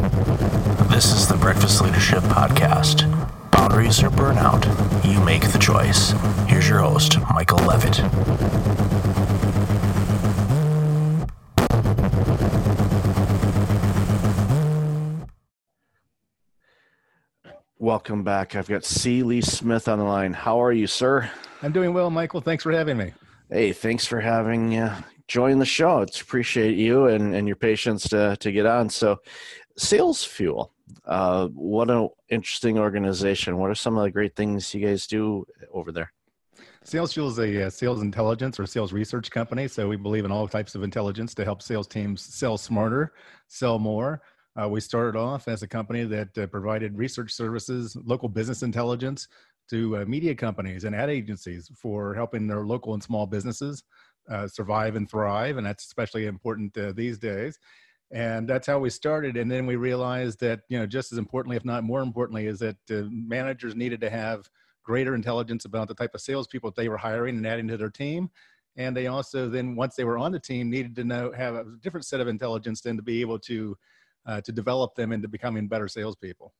This is the Breakfast Leadership Podcast. Boundaries or burnout, you make the choice. Here's your host, Michael Levitt. Welcome back. I've got C. Lee Smith on the line. How are you, sir? I'm doing well, Michael. Thanks for having me. Hey, thanks for having uh, joined the show. It's appreciate you and, and your patience to, to get on. So, SalesFuel, uh, what an interesting organization. What are some of the great things you guys do over there? SalesFuel is a uh, sales intelligence or sales research company. So we believe in all types of intelligence to help sales teams sell smarter, sell more, uh, we started off as a company that uh, provided research services, local business intelligence to uh, media companies and ad agencies for helping their local and small businesses uh, survive and thrive. And that's especially important these days. And that's how we started. And then we realized that, you know, just as importantly, if not more importantly, is that uh, managers needed to have greater intelligence about the type of salespeople they were hiring and adding to their team and they also then once they were on the team needed to know have a different set of intelligence than to be able to uh, to develop them into becoming better salespeople.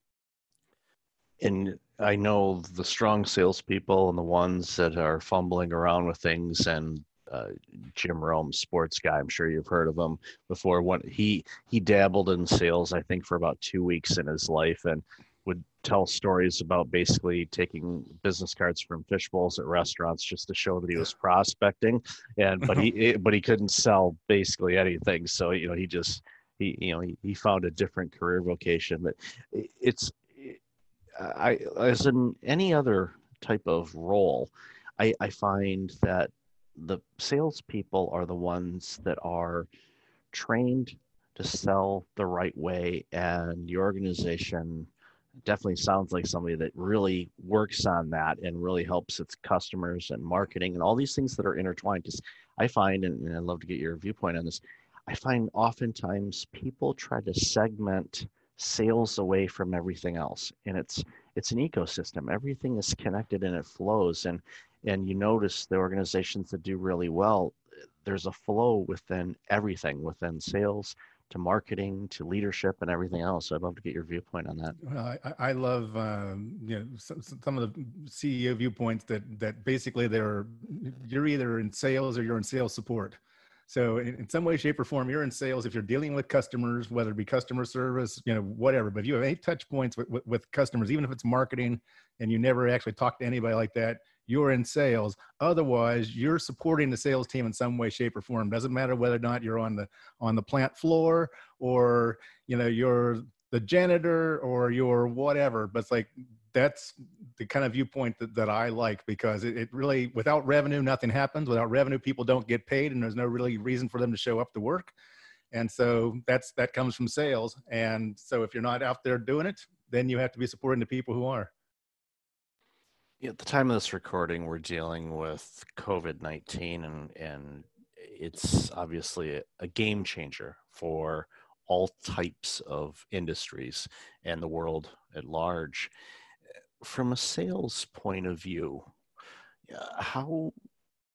And I know the strong salespeople and the ones that are fumbling around with things and uh, Jim Rome, sports guy. I'm sure you've heard of him before. When he he dabbled in sales, I think for about two weeks in his life, and would tell stories about basically taking business cards from fish bowls at restaurants just to show that he was prospecting. And but he but he couldn't sell basically anything. So you know he just he you know he, he found a different career vocation but it's i as in any other type of role i i find that the salespeople are the ones that are trained to sell the right way and the organization definitely sounds like somebody that really works on that and really helps its customers and marketing and all these things that are intertwined. Because i find and, i'd love to get your viewpoint on this I find oftentimes people try to segment sales away from everything else and it's it's an ecosystem. Everything is connected and it flows and and you notice the organizations that do really well there's a flow within everything within sales to marketing to leadership and everything else. So i'd love to get your viewpoint on that. Well, I, I love um, you know some, some of the ceo viewpoints that that basically they're you're either in sales or you're in sales support. So in, in, some way, shape, or form, you're in sales. If you're dealing with customers, whether it be customer service, you know, whatever, but if you have any touch points with, with, with customers, even if it's marketing and you never actually talk to anybody like that, you're in sales. Otherwise, you're supporting the sales team in some way, shape, or form. Doesn't matter whether or not you're on the on the plant floor or you know you're the janitor or you're whatever. But it's like that's the kind of viewpoint that, that I like because it, it, really, without revenue, nothing happens. Without revenue, people don't get paid, and there's no really reason for them to show up to work. And so that's that comes from sales. And so if you're not out there doing it, then you have to be supporting the people who are. At the time of this recording, we're dealing with COVID nineteen, and and it's obviously a, a game changer for all types of industries and the world at large from a sales point of view, uh, how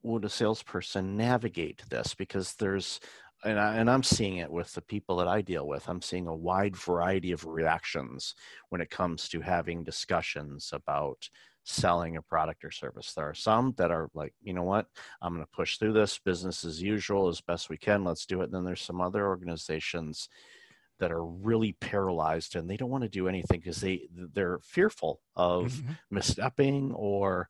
would a salesperson navigate this? Because there's, and, I, and I'm seeing it with the people that I deal with, I'm seeing a wide variety of reactions when it comes to having discussions about selling a product or service. There are some that are like, you know what, I'm going to push through this business as usual as best we can. Let's do it. And then there's some other organizations that are really paralyzed and they don't want to do anything because they they're fearful of mm-hmm. misstepping or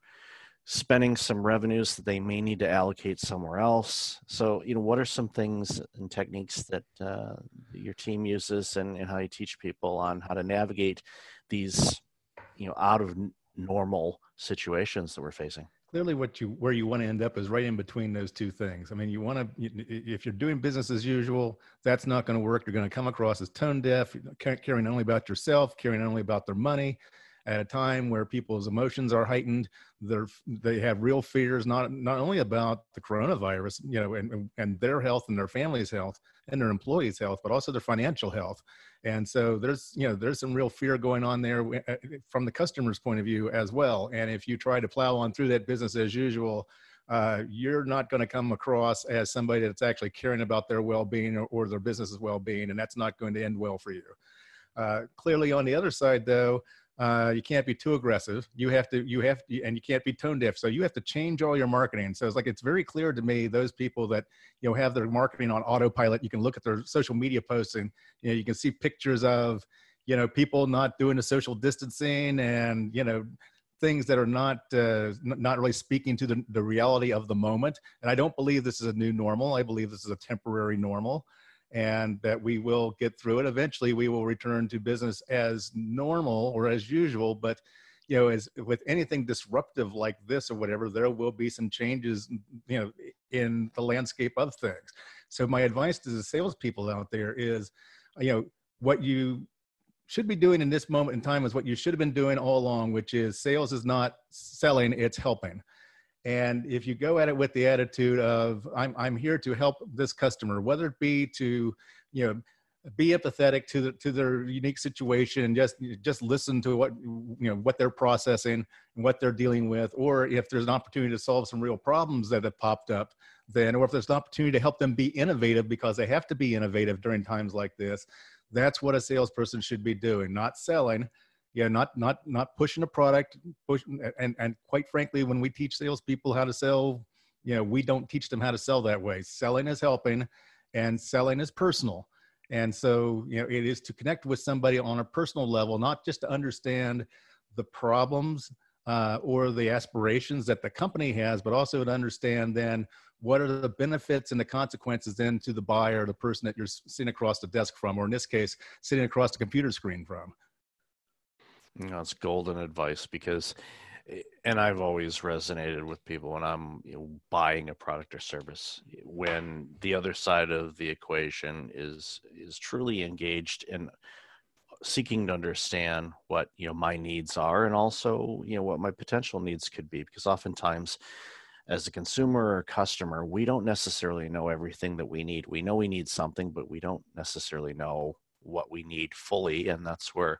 spending some revenues that they may need to allocate somewhere else so you know what are some things and techniques that uh, your team uses and, and how you teach people on how to navigate these you know out of normal situations that we're facing. Clearly what you where you want to end up is right in between those two things. I mean you want to if you're doing business as usual that's not going to work. You're going to come across as tone deaf caring only about yourself caring only about their money. At a time where people's emotions are heightened they're they have real fears not not only about the coronavirus you know and and their health and their family's health and their employees health but also their financial health. And so there's you know there's some real fear going on there uh, from the customer's point of view as well. And if you try to plow on through that business as usual uh, you're not going to come across as somebody that's actually caring about their well-being or, or their business's well-being and that's not going to end well for you. Uh, clearly, on the other side, though, uh, you can't be too aggressive. You have to, you have to, and you can't be tone deaf. So you have to change all your marketing. So it's like it's very clear to me those people that you know have their marketing on autopilot. You can look at their social media posts and you know you can see pictures of you know people not doing the social distancing and you know things that are not uh, not really speaking to the, the reality of the moment. And I don't believe this is a new normal. I believe this is a temporary normal and that we will get through it. Eventually, we will return to business as normal or as usual. But you know, as with anything disruptive like this or whatever, there will be some changes, you know, in the landscape of things. So my advice to the salespeople out there is, you know, what you should be doing in this moment in time is what you should have been doing all along, which is sales is not selling, it's helping. And if you go at it with the attitude of I'm I'm here to help this customer, whether it be to you know be empathetic to the, to their unique situation and just just listen to what you know what they're processing and what they're dealing with or if there's an opportunity to solve some real problems that have popped up then or if there's an opportunity to help them be innovative because they have to be innovative during times like this that's what a salesperson should be doing not selling yeah, not not not pushing a product, push, and and quite frankly, when we teach salespeople how to sell, you know, we don't teach them how to sell that way. Selling is helping, and selling is personal. And so, you know, it is to connect with somebody on a personal level, not just to understand the problems uh, or the aspirations that the company has, but also to understand then what are the benefits and the consequences then to the buyer, the person that you're sitting across the desk from, or in this case, sitting across the computer screen from. You know, it's golden advice because, eh, and I've always resonated with people when I'm you know, buying a product or service when the other side of the equation is is truly engaged in seeking to understand what you know my needs are and also you know what my potential needs could be because oftentimes as a consumer or customer we don't necessarily know everything that we need. We know we need something but we don't necessarily know what we need fully and that's where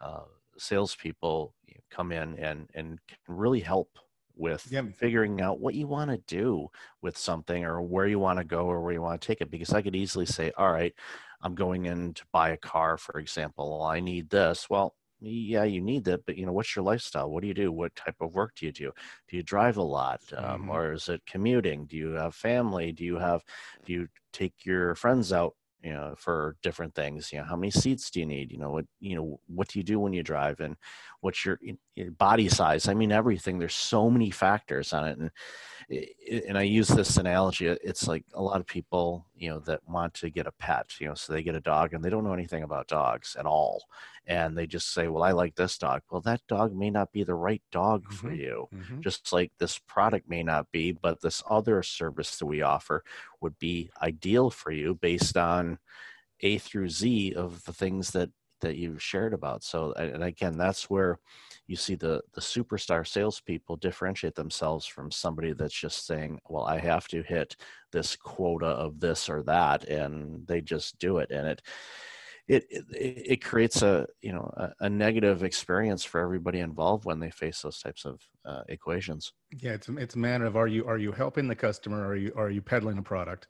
uh, salespeople come in and and can really help with yeah. figuring out what you want to do with something or where you want to go or where you want to take it because i could easily say all right i'm going in to buy a car for example. I need this. Well yeah you need that but you know what's your lifestyle? What do you do? What type of work do you do? Do you drive a lot? Um, mm-hmm. or is it commuting? Do you have family? Do you have do you take your friends out you know for different things you know how many seats do you need? You know what you know what do you do when you drive? And what's your, your body size? I mean everything. There's so many factors on it. And and i use this analogy it's like a lot of people you know that want to get a pet you know so they get a dog and they don't know anything about dogs at all and they just say well i like this dog well that dog may not be the right dog mm-hmm. for you mm-hmm. just like this product may not be but this other service that we offer would be ideal for you based on a through z of the things that that you've shared about so and again that's where you see the the superstar salespeople differentiate themselves from somebody that's just saying, "Well, I have to hit this quota of this or that," and they just do it, and it it it, it creates a you know a, a, negative experience for everybody involved when they face those types of uh, equations. Yeah, it's it's a matter of are you are you helping the customer, or are you are you peddling a product?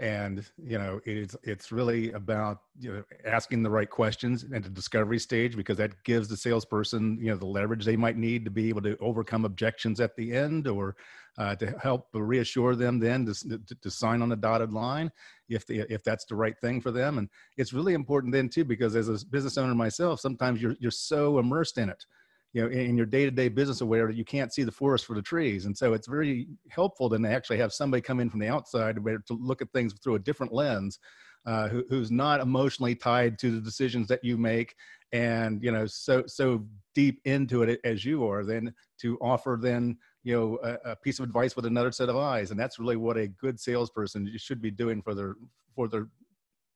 And you know it's it's really about you know asking the right questions at the discovery stage because that gives the salesperson you know the leverage they might need to be able to overcome objections at the end or uh, to help reassure them then to, to, to, sign on the dotted line if the, if that's the right thing for them. And it's really important then too because as a business owner myself sometimes you're you're so immersed in it you know in your day-to-day business aware that you can't see the forest for the trees. And so it's very helpful to actually have somebody come in from the outside to look at things through a different lens uh, who, who's not emotionally tied to the decisions that you make and you know so so deep into it as you are then to offer then you know a, a piece of advice with another set of eyes. And that's really what a good salesperson should be doing for their for their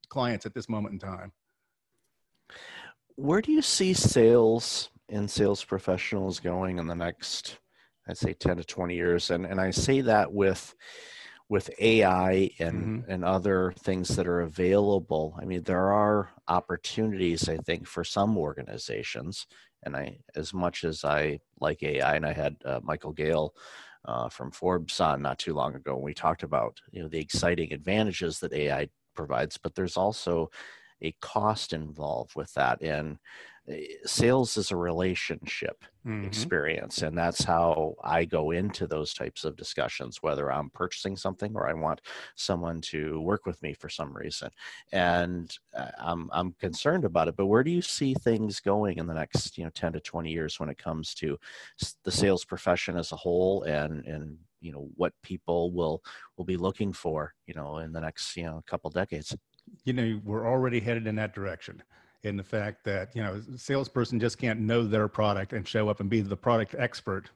clients at this moment in time. Where do you see sales in sales professionals going in the next I'd say 10 to 20 years. And, and I say that with, with AI and, mm-hmm. and other things that are available. I mean, there are opportunities, I think, for some organizations. And I, as much as I like AI, and I had uh, Michael Gale uh, from Forbes on not too long ago, and we talked about, you know, the exciting advantages that AI provides, but there's also a cost involved with that and sales is a relationship mm-hmm. experience and that's how i go into those types of discussions whether i'm purchasing something or i want someone to work with me for some reason. And uh, i'm i'm concerned about it but where do you see things going in the next you know 10 to 20 years when it comes to the sales profession as a whole and and you know what people will will be looking for you know in the next you know couple decades? You know we're already headed in that direction in the fact that you know salesperson just can't know their product and show up and be the product expert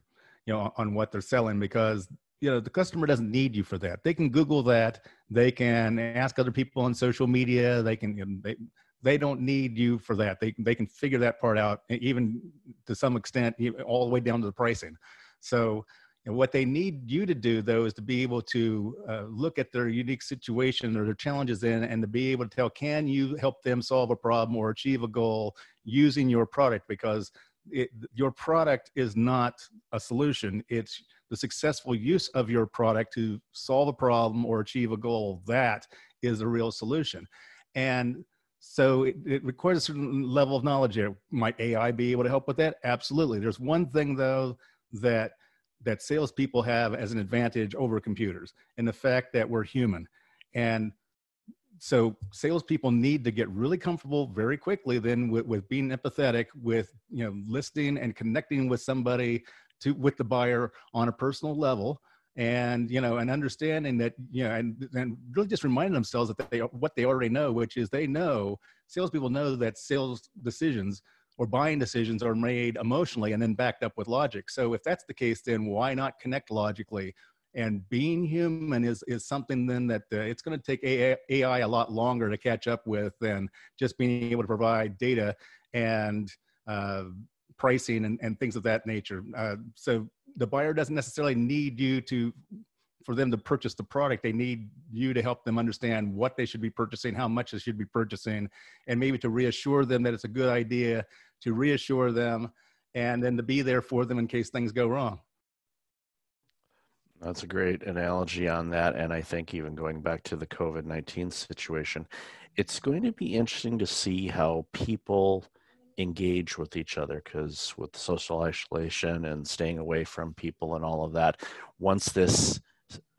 you know on what they're selling because you know the customer doesn't need you for that. They can google that. They can ask other people on social media. They can you know, they, they don't need you for that. They, they can figure that part out even to some extent all the way down to the pricing. So and what they need you to do, though, is to be able to uh, look at their unique situation or their challenges in, and to be able to tell, can you help them solve a problem or achieve a goal using your product? Because it, your product is not a solution. It's the successful use of your product to solve a problem or achieve a goal. That is a real solution. And so it, it, requires a certain level of knowledge there. Might AI be able to help with that? Absolutely. There's one thing though that that salespeople have as an advantage over computers, and the fact that we're human. And so salespeople need to get really comfortable very quickly then with, with being empathetic, with you know listening and connecting with somebody to with the buyer on a personal level and you know and understanding that you know and, and really just reminding themselves that they what they already know which is they know salespeople know that sales decisions or buying decisions are made emotionally and then backed up with logic. So if that's the case, then why not connect logically? And being human is is something then that uh, it's going to take AI, AI a lot longer to catch up with than just being able to provide data and uh, pricing and, and things of that nature. Uh, so the buyer doesn't necessarily need you to for them to purchase the product, they need you to help them understand what they should be purchasing, how much they should be purchasing, and maybe to reassure them that it's a good idea to reassure them, and then to be there for them in case things go wrong. That's a great analogy on that. And I think even going back to the COVID 19 situation, it's going to be interesting to see how people engage with each other because with social isolation and staying away from people and all of that, once this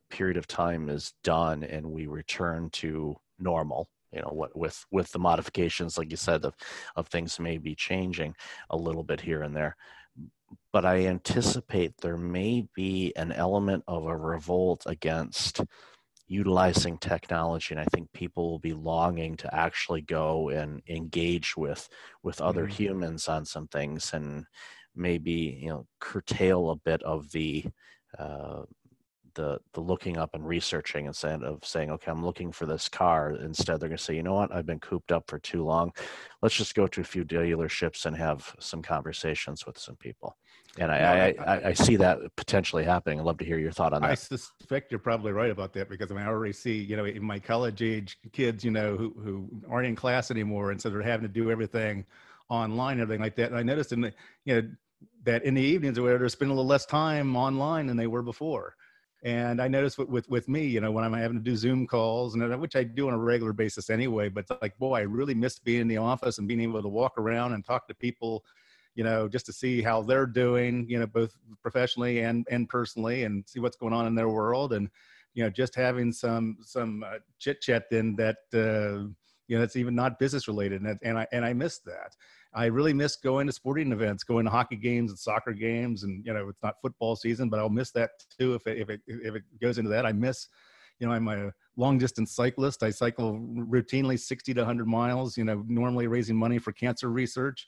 period of time is done and we return to normal, you know what with with the modifications like you said of of things may be changing a little bit here and there but i anticipate there may be an element of a revolt against utilizing technology and i think people will be longing to actually go and engage with with other mm-hmm. humans on some things and maybe you know curtail a bit of the uh, the the looking up and researching instead of saying okay i'm looking for this car instead they're going to say you know what i've been cooped up for too long let's just go to a few dealerships and have some conversations with some people and I, I, I, I, see that potentially happening. I'd love to hear your thought on that. I suspect you're probably right about that because I, mean, I already see, you know, in my college age kids, you know, who, who aren't in class anymore. And so they're having to do everything online, and everything like that. And I noticed in the, you know, that in the evenings or whatever, they're spending a little less time online than they were before. And I noticed with, with, with me, you know, when I'm having to do Zoom calls, and which I do on a regular basis anyway, but like, boy, I really missed being in the office and being able to walk around and talk to people, you know, just to see how they're doing, you know, both professionally and and personally, and see what's going on in their world, and you know, just having some some uh, chit chat then that uh, you know, it's even not business related, and and I and I missed that. I really miss going to sporting events, going to hockey games and soccer games, and you know it's not football season, but I'll miss that too if it if it if it goes into that. I miss, you know, I'm a long distance cyclist. I cycle routinely 60 to 100 miles. You know, normally raising money for cancer research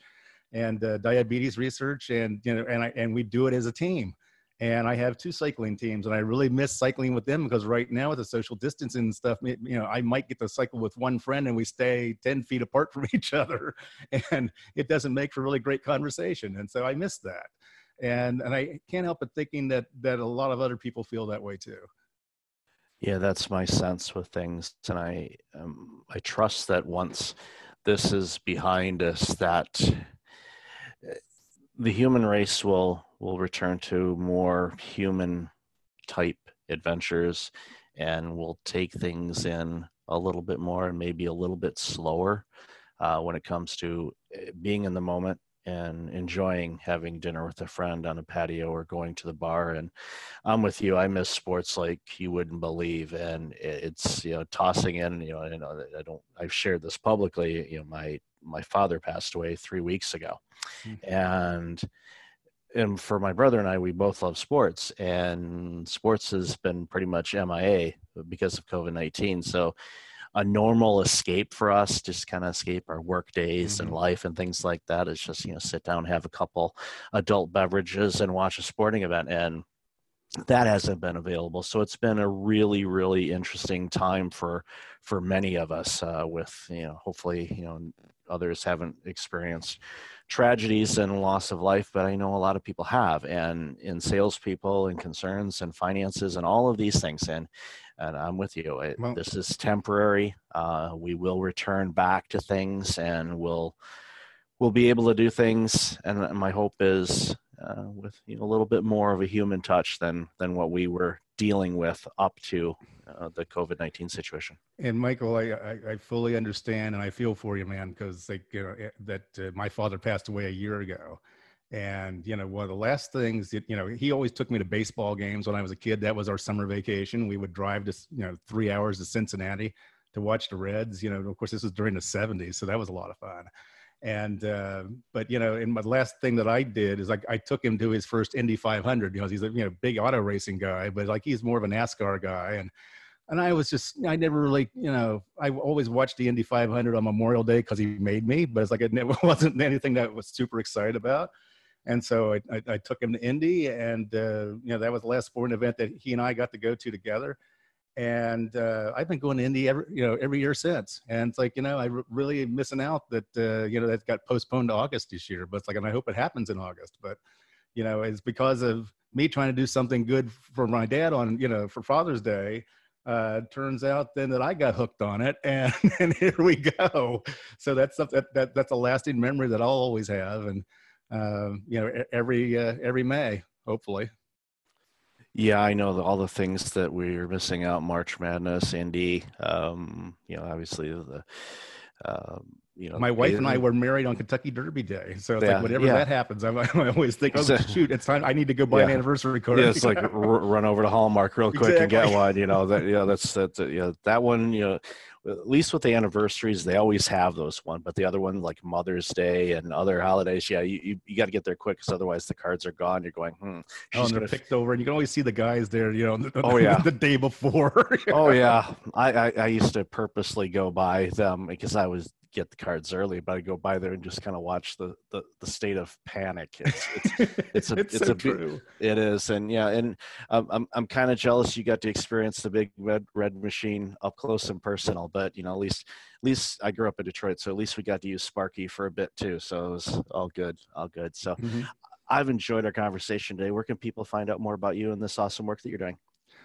and uh, diabetes research, and you know, and I and we do it as a team and I have two cycling teams, and I really miss cycling with them because right now with the social distancing and stuff, you know, I might get to cycle with one friend and we stay ten feet apart from each other, and it doesn't make for really great conversation, and so I miss that, and and I can't help but thinking that that a lot of other people feel that way too. Yeah, that's my sense with things, and I um, I trust that once this is behind us, that eh, the human race will we'll return to more human type adventures and we'll take things in a little bit more and maybe a little bit slower uh, when it comes to eh, being in the moment and enjoying having dinner with a friend on a patio or going to the bar. And I'm with you. I miss sports like you wouldn't believe. And it's, you know, tossing in, you know, you know, I don't, I've shared this publicly, you know, my, my father passed away three weeks ago. Mm-hmm. And, and for my brother and I, we both love sports, and sports has been pretty much MIA because of COVID 19. So, a normal escape for us, just kind of escape our work days mm-hmm. and life and things like that, is just, you know, sit down, have a couple adult beverages, and watch a sporting event. And that hasn't been available so it's been a really really interesting time for for many of us uh, with you know hopefully you know others haven't experienced tragedies and loss of life, but I know a lot of people have, and in salespeople and concerns and finances and all of these things. And and I'm with you. It, well, this is temporary. Uh, we will return back to things, and we'll we'll be able to do things. And my hope is uh, with you know, a little bit more of a human touch than than what we were dealing with up to uh, the COVID nineteen situation. And Michael, I, I, I fully understand and I feel for you, man, because like you know that uh, my father passed away a year ago, and you know one of the last things that you know he always took me to baseball games when I was a kid. That was our summer vacation. We would drive to you know three hours to Cincinnati to watch the Reds. You know, of course, this was during the '70s, so that was a lot of fun and uh, but you know and my last thing that i did is like i took him to his first indy 500 you know he's a you know big auto racing guy but like he's more of a nascar guy and and i was just i never really you know i always watched the indy 500 on memorial day because he made me but it's like it never wasn't anything that I was super excited about and so I, I, I took him to indy and uh, you know that was the last sporting event that he and i got to go to together and uh, I've been going to Indy every you know every year since. And it's like you know I am really missing out that uh, you know that got postponed to August this year. But it's like and I hope it happens in August. But you know it's because of me trying to do something good for my dad on you know for Father's Day. Uh, turns out then that I got hooked on it, and and here we go. So that's that, that that's a lasting memory that I'll always have, and uh, you know every uh, every May hopefully. Yeah, I know the, all the things that we're missing out. March Madness, Indy. Um, you know, obviously the. Um, you know, my wife and I were married on Kentucky Derby Day, so it's yeah, like whenever yeah. that happens, I'm, I always think, oh shoot, it's time. I need to go buy yeah. an anniversary card. Yeah, it's like r- run over to Hallmark real quick exactly. and get one. You know that. Yeah, that's that. You know, that one. You know, at least with the anniversaries, they always have those one. But the other one, like Mother's Day and other holidays, yeah, you you, you got to get there quick because otherwise the cards are gone. You're going, hmm. Oh, and they're picked over, and you can always see the guys there. You know, the, oh yeah, the day before. oh yeah, I, I I used to purposely go by them because I was get the cards early, but I go by there and just kind of watch the, the, the state of panic. It's it's, it's a it's, it's so a true. it is, and yeah, and um, I'm I'm kind of jealous you got to experience the big red red machine up close and personal. But you know, at least at least I grew up in Detroit, so at least we got to use Sparky for a bit too. So it was all good, all good. So. Mm-hmm. I've enjoyed our conversation today. Where can people find out more about you and this awesome work that you're doing?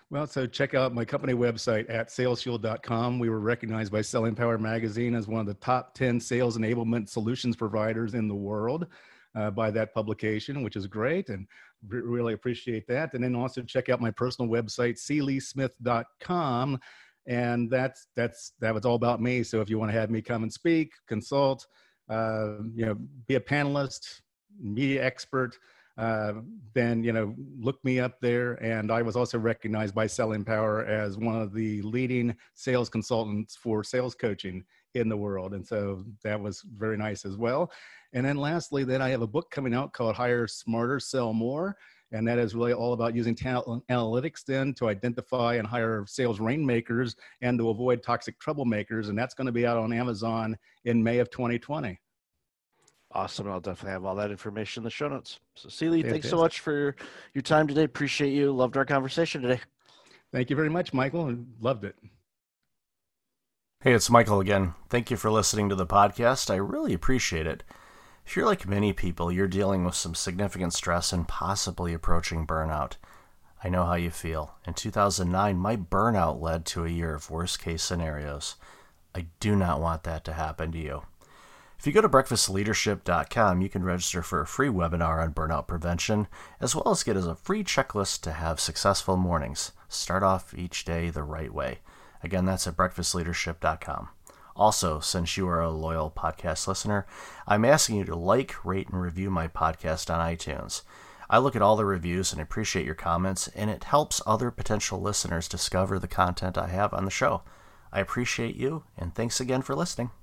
Well, so check out my company website at salesfuel.com. We were recognized by Selling Power Magazine as one of the top 10 sales enablement solutions providers in the world uh, by that publication, which is great and re- really appreciate that. And then also check out my personal website, cleesmith.com. And that's that's that was all about me. So if you want to have me come and speak, consult, uh, you know, be a panelist, media expert, uh, then you know look me up there. And i was also recognized by selling power as one of the leading sales consultants for sales coaching in the world. And so that was very nice as well. And then lastly then i have a book coming out called hire smarter sell more. And that is really all about using talent analytics then to identify and hire sales rainmakers and to avoid toxic troublemakers. And that's going to be out on amazon in may of 2020 Awesome. I'll definitely have all that information in the show notes. So, C. Lee, thanks so much for your, your time today. Appreciate you. Loved our conversation today. Thank you very much, Michael, and loved it. Hey, it's Michael again. Thank you for listening to the podcast. I really appreciate it. If you're like many people, you're dealing with some significant stress and possibly approaching burnout. I know how you feel. In 2009, my burnout led to a year of worst case scenarios. I do not want that to happen to you. If you go to breakfastleadership.com, you can register for a free webinar on burnout prevention, as well as get as a free checklist to have successful mornings. Start off each day the right way. Again, that's at breakfastleadership.com. Also, since you are a loyal podcast listener, I'm asking you to like, rate, and review my podcast on iTunes. I look at all the reviews and appreciate your comments, and it helps other potential listeners discover the content I have on the show. I appreciate you, and thanks again for listening.